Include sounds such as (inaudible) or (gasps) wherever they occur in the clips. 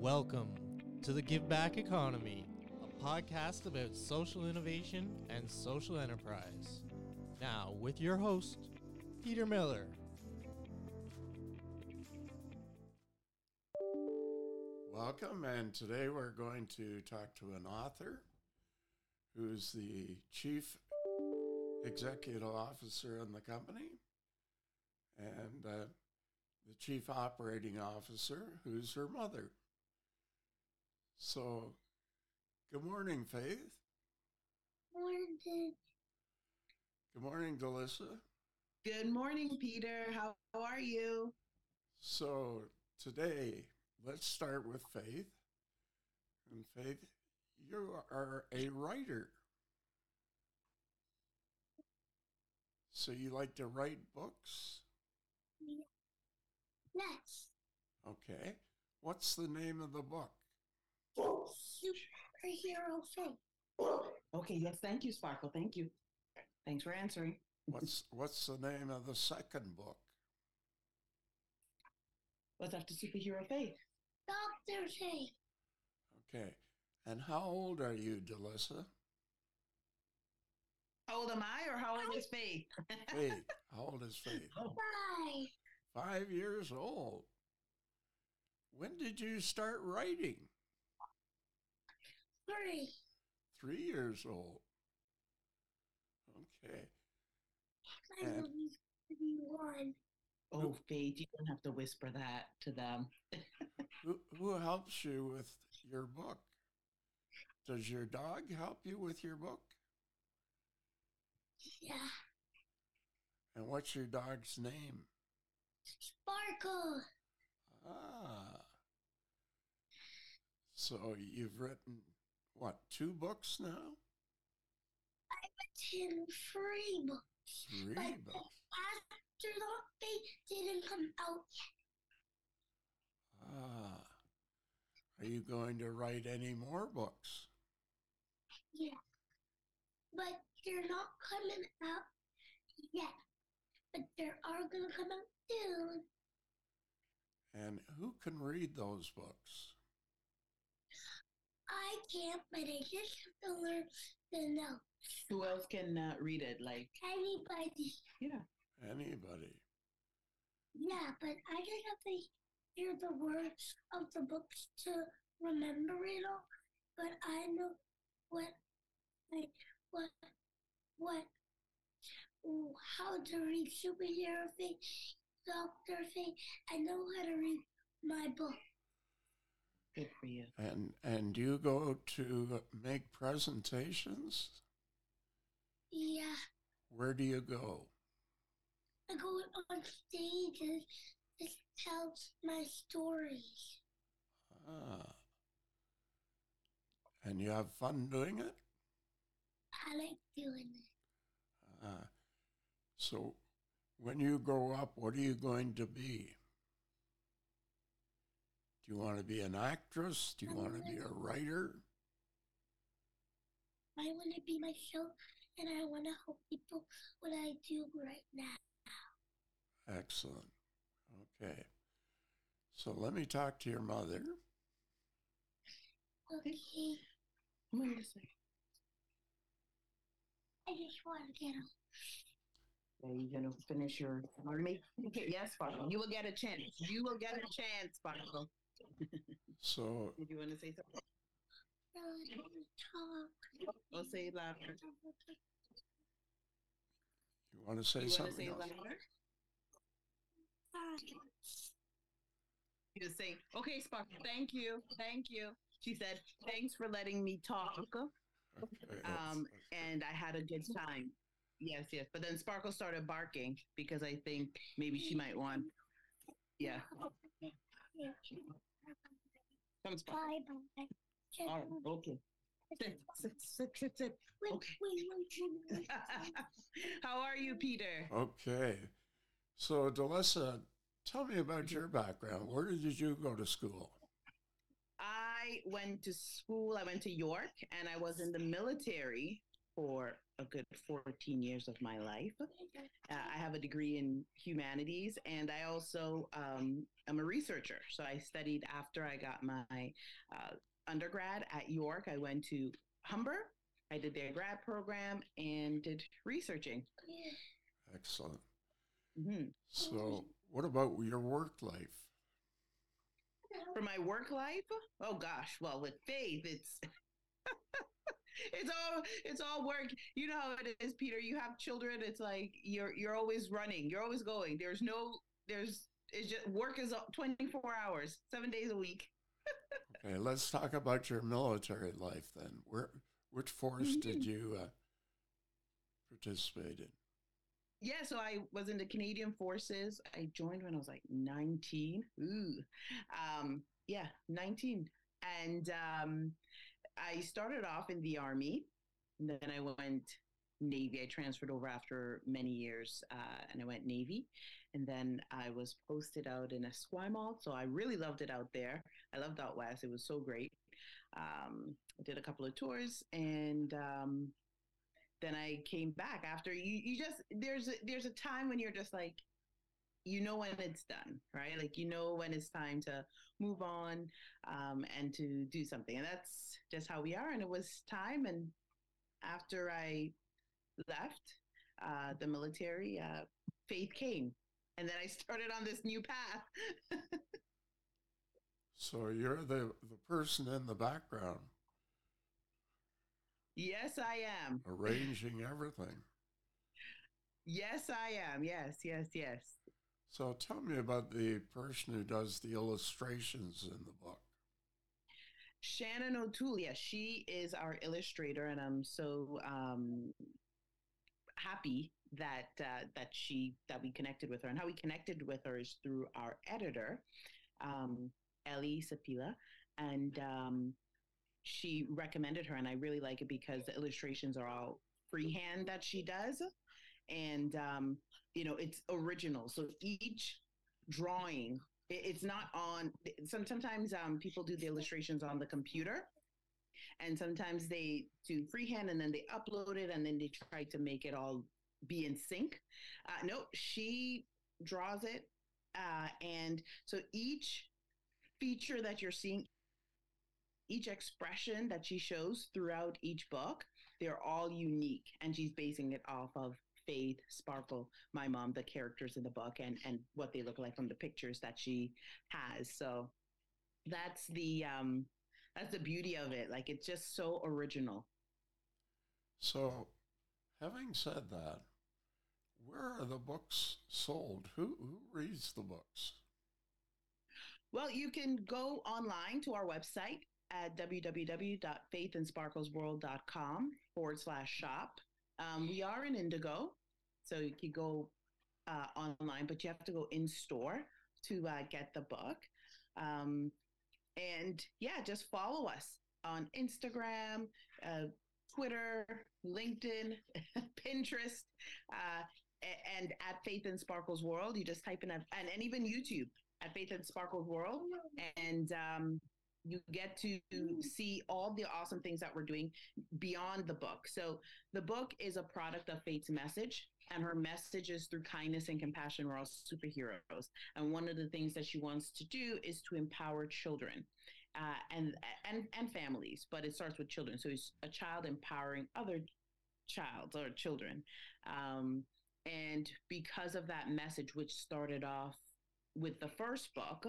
Welcome to the Give Back Economy, a podcast about social innovation and social enterprise. Now, with your host, Peter Miller. Welcome, and today we're going to talk to an author who's the chief executive officer in the company and uh, the chief operating officer who's her mother. So, good morning, Faith. Morning. Good morning, Delissa. Good morning, Peter. How, how are you? So, today, let's start with Faith. And Faith, you are a writer. So, you like to write books? Yes. Okay. What's the name of the book? Superhero Faith. Okay, yes, thank you, Sparkle. Thank you. Thanks for answering. What's what's the name of the second book? What's after superhero faith? Dr. Faith. Okay. And how old are you, Delissa? How old am I or how old is Faith? Faith. How old is Faith? (laughs) Oh. Five. Five years old. When did you start writing? Three. Three years old. Okay. I And- believe to be one. Oh, Faith, you don't have to whisper that to them. (laughs) Who, who helps you with your book? Does your dog help you with your book? Yeah. And what's your dog's name? Sparkle. Ah. So you've written, what, two books now? Ten free books. Three But books. after that, they didn't come out yet. Ah. Are you going to write any more books? Yeah. But they're not coming out yet. But they are going to come out soon. And who can read those books? I can't, but I just have to learn the notes. Who else can uh, read it? Like, Anybody. yeah. Anybody? Yeah, but I just have to hear the words of the books to remember it all. But I know what, like, what, what, ooh, how to read superhero thing, doctor thing. I know how to read my book. Good for you. And and you go to make presentations? Yeah, Where do you go? I go on stage and just tell my stories. Ah. And you have fun doing it? I like doing it. Ah. So when you grow up, what are you going to be? Do you want to be an actress? Do you want to be a writer? I want to be myself and I want to help people what I do right now. Excellent. Okay. So let me talk to your mother. Okay, Come on, this way. I just want to get on. Are you going to finish your army? (laughs) Yes, Sparkle. You will get a chance. You will get a chance, Sparkle. So Do you want to say something? Want to talk. Or say it louder. you want to say you want to something say else? louder? You just say, okay, Sparkle, thank you, thank you. She said, thanks for letting me talk. Okay, Um, and I had a good time. Yes, yes. But then Sparkle started barking because I think maybe she might want. Yeah. Come, Sparkle. Bye bye. All right, okay. Sit, sit, sit, sit, sit. Okay. (laughs) How are you, Peter? Okay. So, Delissa, tell me about your background. Where did you go to school? I went to school. I went to York, and I was in the military for a good 14 years of my life. Uh, I have a degree in humanities, and I also um, am a researcher. So I studied after I got my uh, undergrad at York. I went to Humber. I did their grad program and did researching. Excellent. hmm So, what about your work life? For my work life, oh gosh, well, with faith, it's (laughs) (laughs) it's all it's all work. You know how it is, Peter. You have children. It's like you're you're always running. You're always going. There's no there's it's just work is 24 hours, seven days a week. (laughs) Okay, let's talk about your military life then. Where, which force did you uh, participate in? Yeah, so I was in the Canadian Forces. I joined when I was like 19. Ooh. Um, yeah, 19. And um, I started off in the Army. Then I went Navy. I transferred over after many years uh, and I went Navy. And then I was posted out in Esquimalt. So I really loved it out there. I loved out west. It was so great. Um, I did a couple of tours and um, then I came back after you, you just there's a, there's a time when you're just like you know when it's done right? Like you know when it's time to move on um, and to do something. And that's just how we are. And it was time. And after I left uh, the military uh, faith came. And then I (laughs) started on this new path. (laughs) So you're the the person in the background. Yes I am. Arranging everything. (laughs) yes I am. Yes yes yes So tell me about the person who does the illustrations in the book. Shannon O'Toole, yes, she is our illustrator, and I'm so um, happy that uh, that she that we connected with her. And how we connected with her is through our editor, um, Ellie Sapila, and um, she recommended her, and I really like it because the illustrations are all freehand that she does, and um, you know it's original. So each drawing it- it's not on some, sometimes um, people do the illustrations on the computer and sometimes they do freehand and then they upload it and then they try to make it all be in sync uh, no she draws it uh, and so each feature that you're seeing each expression that she shows throughout each book they're all unique and she's basing it off of faith sparkle my mom the characters in the book and and what they look like from the pictures that she has. So that's the um that's the beauty of it. Like it's just so original. So, having said that, where are the books sold? Who who reads the books? well you can go online to our website at www.faithandsparklesworld.com forward slash shop. Um, we are in indigo so you can go uh, online but you have to go in store to uh, get the book. Um, and yeah just follow us on instagram uh, twitter linkedin (laughs) pinterest uh, and at faith and sparkles world. You just type in a, and, and even youtube at faith and sparkles world. And um, you get to see all the awesome things that we're doing beyond the book. So the book is a product of faith's message and her message is through kindness and compassion we're all superheroes. And one of the things that she wants to do is to empower children uh, and and and families but it starts with children. So it's a child empowering other child or children. Um, and because of that message which started off with the first book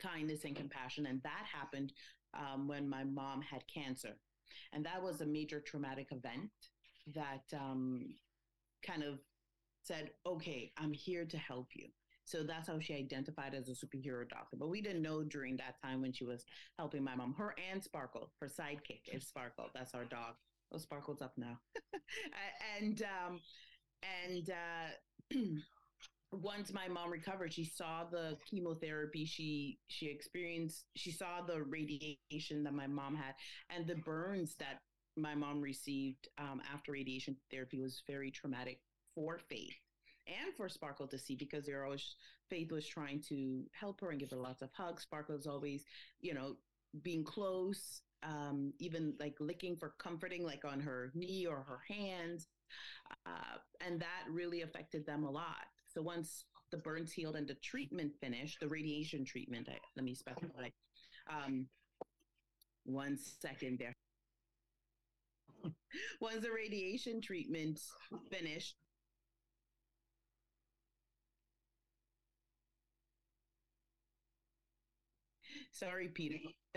kindness and compassion and that happened um, when my mom had cancer. And that was a major traumatic event that um, kind of said okay i'm here to help you. So that's how she identified as a superhero doctor. But we didn't know during that time when she was helping my mom. Her and sparkle her sidekick is sparkle. That's our dog. Oh sparkle's up now. (laughs) And um and uh (clears throat) once my mom recovered she saw the chemotherapy she she experienced. She saw the radiation that my mom had and the burns that my mom received um, after radiation therapy was very traumatic for faith and for sparkle to see because they're always faith was trying to help her and give her lots of hugs sparkle was always you know being close um, even like licking for comforting, like on her knee or her hands. Uh, and that really affected them a lot. So once the burns healed and the treatment finished, the radiation treatment, I, let me specify. Um, one second there. (laughs) once the radiation treatment finished, Sorry, Peter. (laughs)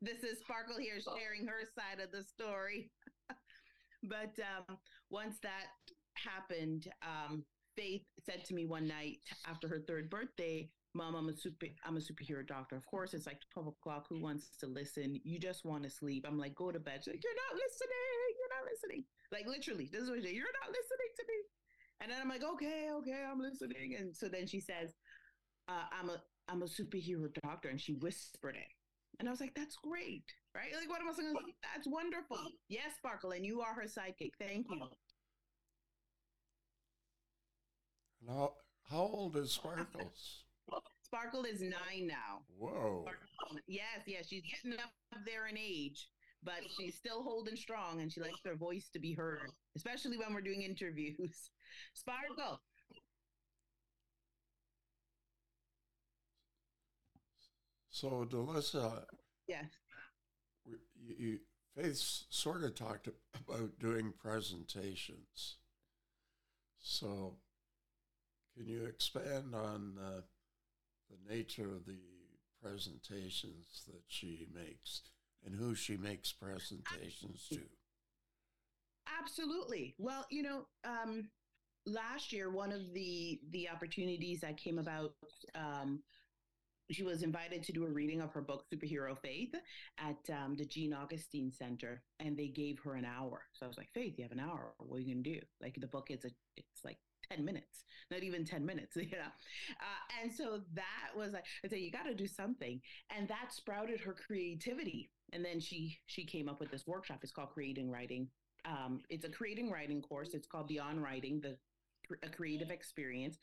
this is Sparkle here sharing her side of the story. (laughs) but um, once that happened, um, Faith said to me one night after her third birthday, Mom, I'm a super I'm a superhero doctor. Of course, it's like 12 o'clock. Who wants to listen? You just want to sleep. I'm like, go to bed. Like, You're not listening. You're not listening. Like literally, this is what she. You're not listening to me. And then I'm like, okay, okay, I'm listening. And so then she says, uh, I'm a I'm a superhero doctor. And she whispered it. And I was like, that's great. Right? Like, what am I saying? That's wonderful. Yes, Sparkle. And you are her sidekick. Thank you. How, how old is Sparkles? Sparkle is nine now. Whoa. Sparkle, yes, yes. She's getting up there in age, but she's still holding strong and she likes her voice to be heard, especially when we're doing interviews. (laughs) Sparkle. So, Delissa, Yes. you, you, Faith sort of talked about doing presentations. So, can you expand on uh, the nature of the presentations that she makes and who she makes presentations to? Absolutely. Well, you know, um, last year one of the the opportunities that came about um, she was invited to do a reading of her book superhero faith at um, the jean augustine center and they gave her an hour so i was like faith you have an hour what are you going to do like the book is a it's like 10 minutes not even 10 minutes (laughs) you know? Uh, and so that was like i said you got to do something. And that sprouted her creativity. And then she she came up with this workshop. It's called creating writing. Um, it's a creating writing course. It's called beyond writing the a creative experience.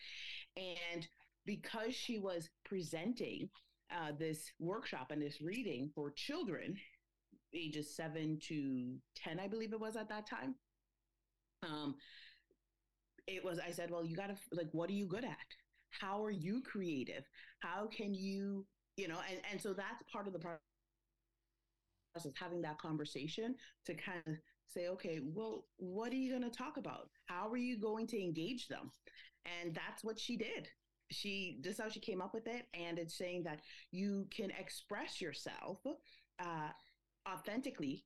And because she was presenting uh, this workshop and this reading for children ages 7 to 10 i believe it was at that time um, it was i said well you got to like what are you good at? How are you creative? How can you you know and and so that's part of the process having that conversation to kind of say okay well what are you going to talk about? How are you going to engage them? And that's what she did. She this is how she came up with it and it's saying that you can express yourself uh, authentically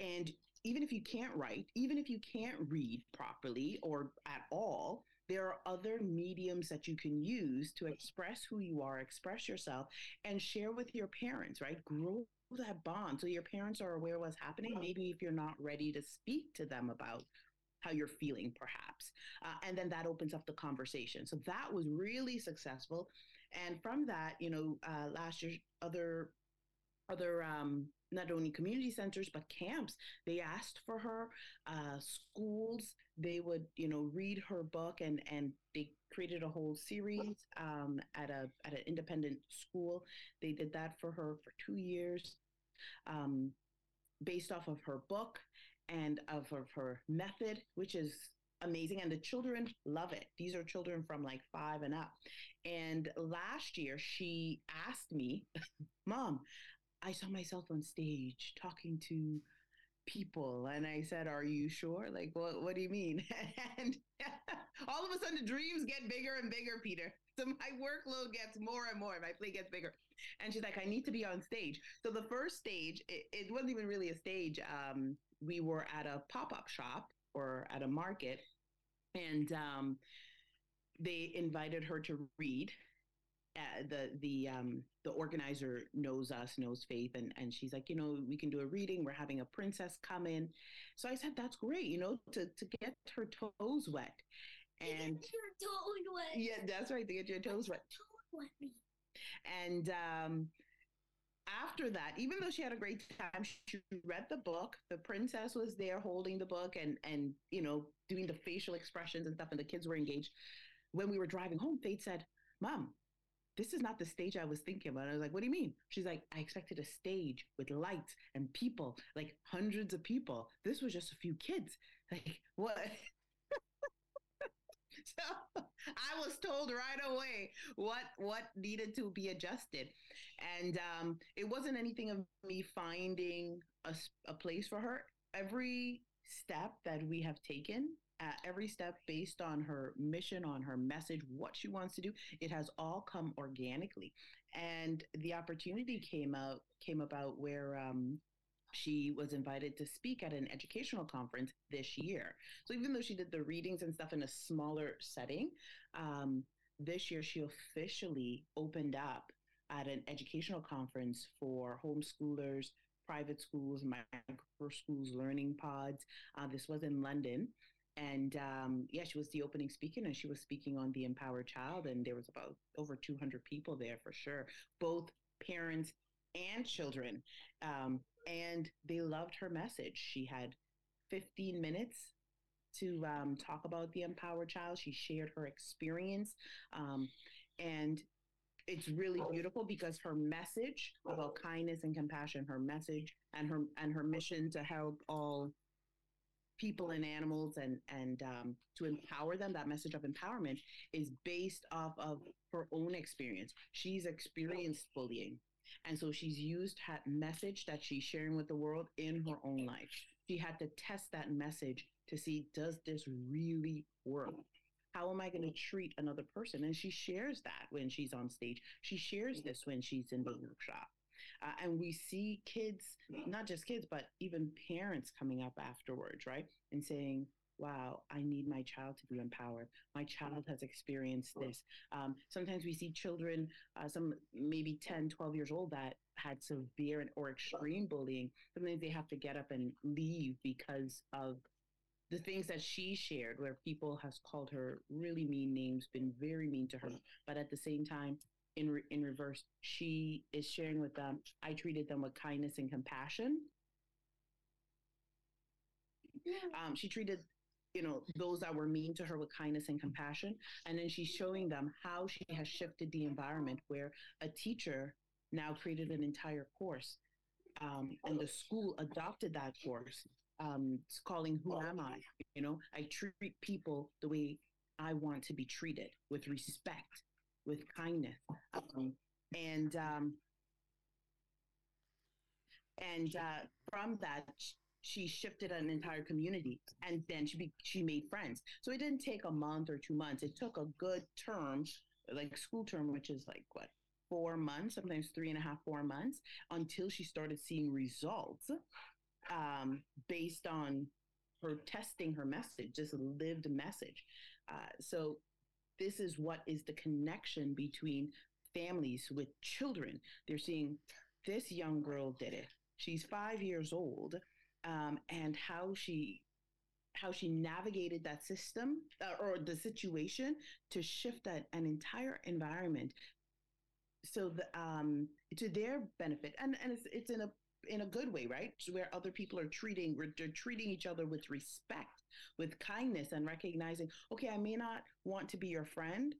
and even if you can't write even if you can't read properly or at all there are other mediums that you can use to express who you are express yourself and share with your parents right grow that bond so your parents are aware what's happening maybe if you're not ready to speak to them about how you're feeling, perhaps. Uh, and then that opens up the conversation. So that was really successful. And from that, you know, uh, last year, other other um, not only community centers but camps they asked for her uh, schools they would you know read her book and and they created a whole series um, at a at an independent school they did that for her for two years um, based off of her book and of, of her method, which is amazing. And the children love it. These are children from like five and up. And last year, she asked me, (laughs) Mom, I saw myself on stage talking to people and i said are you sure? Like what what do you mean? (laughs) And (laughs) all of a sudden the dreams get bigger and bigger peter. So my workload gets more and more my plate gets bigger. And she's like i need to be on stage. So the first stage it, it wasn't even really a stage um we were at a pop-up shop or at a market and um, they invited her to read uh, the the um, the organizer knows us, knows Faith, and and she's like, you know, we can do a reading. We're having a princess come in, so I said that's great, you know, to to get her toes wet, and get your toes wet. yeah, that's right, to get your toes wet, Toes wet. and um, after that, even though she had a great time, she read the book. The princess was there holding the book and and you know doing the facial expressions and stuff, and the kids were engaged. When we were driving home, Faith said, "Mom, this is not the stage I was thinking about. I was like, what do you mean? She's like, I expected a stage with lights and people, like hundreds of people. This was just a few kids. Like, what? (laughs) so I was told right away what what needed to be adjusted, and um, it wasn't anything of me finding a, a place for her. Every step that we have taken uh, every step based on her mission, on her message, what she wants to do. It has all come organically, and the opportunity came out came about where um, she was invited to speak at an educational conference this year. So even though she did the readings and stuff in a smaller setting, um, this year she officially opened up at an educational conference for homeschoolers, private schools, micro schools, learning pods. Uh, this was in London and um, yeah, she was the opening speaker, and she was speaking on the empowered child, and there was about over 200 people there for sure, both parents and children, um, and they loved her message. She had 15 minutes to um, talk about the empowered child. She shared her experience, um, and it's really beautiful because her message about kindness and compassion, her message and her and her mission to help all people and animals and and um, to empower them that message of empowerment is based off of her own experience. She's experienced bullying. And so she's used that message that she's sharing with the world in her own life. She had to test that message to see does this really work how am i going to treat another person? And she shares that when she's on stage. She shares this when she's in the workshop. Uh, and we see kids, not just kids, but even parents coming up afterwards, right? And saying, wow, I need my child to be empowered. My child has experienced this. Um, sometimes we see children, uh, some maybe 10, 12 years old, that had severe or extreme bullying. Sometimes they have to get up and leave because of the things that she shared, where people has called her really mean names, been very mean to her, but at the same time, in re- in reverse, she is sharing with them. I treated them with kindness and compassion. Um, she treated you know those that were mean to her with kindness and compassion and then she's showing them how she has shifted the environment where a teacher now created an entire course um, and the school adopted that course um, calling who am i you know i treat people the way i want to be treated with respect with kindness. Um, and um, and uh, from that, she shifted an entire community, and then she be, she made friends. So it didn't take a month or two months. It took a good term, like school term, which is like what four months, sometimes three and a half, four months, until she started seeing results um, based on her testing her message, just lived message. Uh, so this is what is the connection between families with children. They're seeing this young girl did it. She's five years old, um, and how she how she navigated that system uh, or the situation to shift that an entire environment so the, um, to their benefit and and it's, it's in a in a good way, right? Where other people are treating, they're treating each other with respect, with kindness, and recognizing, okay, I may not want to be your friend,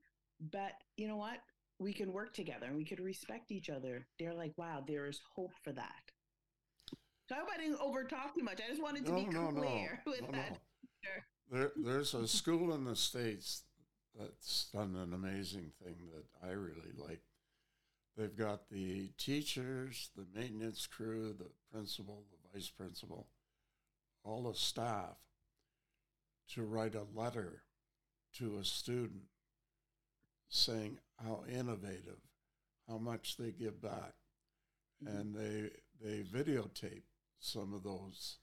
but you know what? We can work together and we could respect each other. They're like, wow, there is hope for that. So I hope I didn't over talk too much. I just wanted to No, be no, no, clear (laughs) with no, that. no. There, there's a school in the States that's done an amazing thing that I really like. They've got the teachers, the maintenance crew, the principal, the vice principal, all the staff to write a letter to a student saying how innovative, how much they give back. Mhm. And they they videotape some of those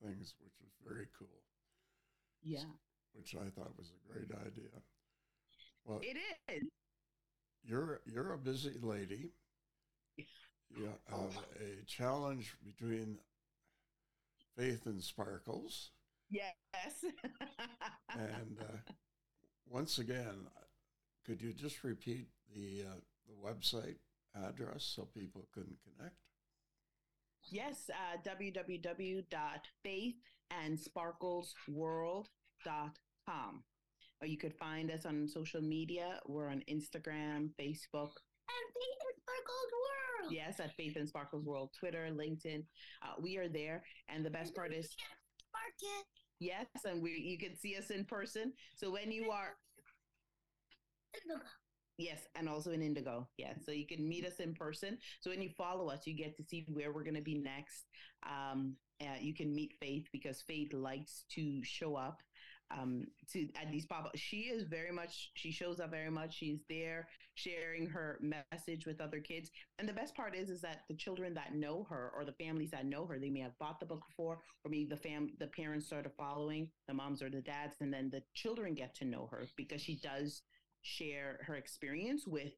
things, which was very cool Yeah, which I thought was a great idea. Well, it is. You're you're a busy lady. You have a challenge between Faith and Sparkles, Yes. and uh, (laughs) once again, could you just repeat the uh, the website address so people can connect? Yes, uh, www.faithandsparklesworld.com. Or you could find us on social media. We're on Instagram, Facebook, And Faith and Sparkle's World. Yes, at Faith and Sparkles World, Twitter, LinkedIn. Uh, we are there. And the best part is, it. yes, and we you can see us in person. So when you are Indigo. Yes, and also in Indigo. Yeah, so you can meet us in person. So when you follow us, you get to see where we're going to be next. Um, uh, you can meet Faith because Faith likes to show up um, to at these pop. She is very much. She shows up very much. She's there sharing her message with other kids. And the best part is, is that the children that know her or the families that know her, they may have bought the book before, or maybe the fam, the parents started following the moms or the dads, and then the children get to know her because she does share her experience with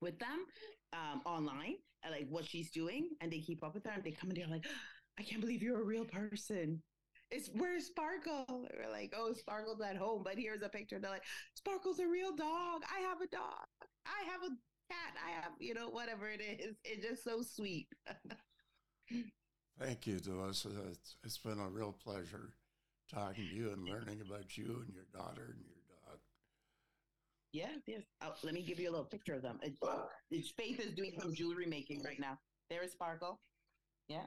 with them um, online like what she's doing and they keep up with her and they come and they're like (gasps) i can't believe you're a real person it's where's sparkle. And we're like oh sparkle's at home but here's a picture. They're like sparkle's a real dog. I have a dog. I have a cat. I have you know whatever it is. It's just so sweet. Thank you, Delissa. It's, it's been a real pleasure talking to you and learning about you and your daughter and your dog. yeah yes. Oh, let me give you a little picture of them. It's, it's faith is doing some jewelry making right now. There is sparkle. Yeah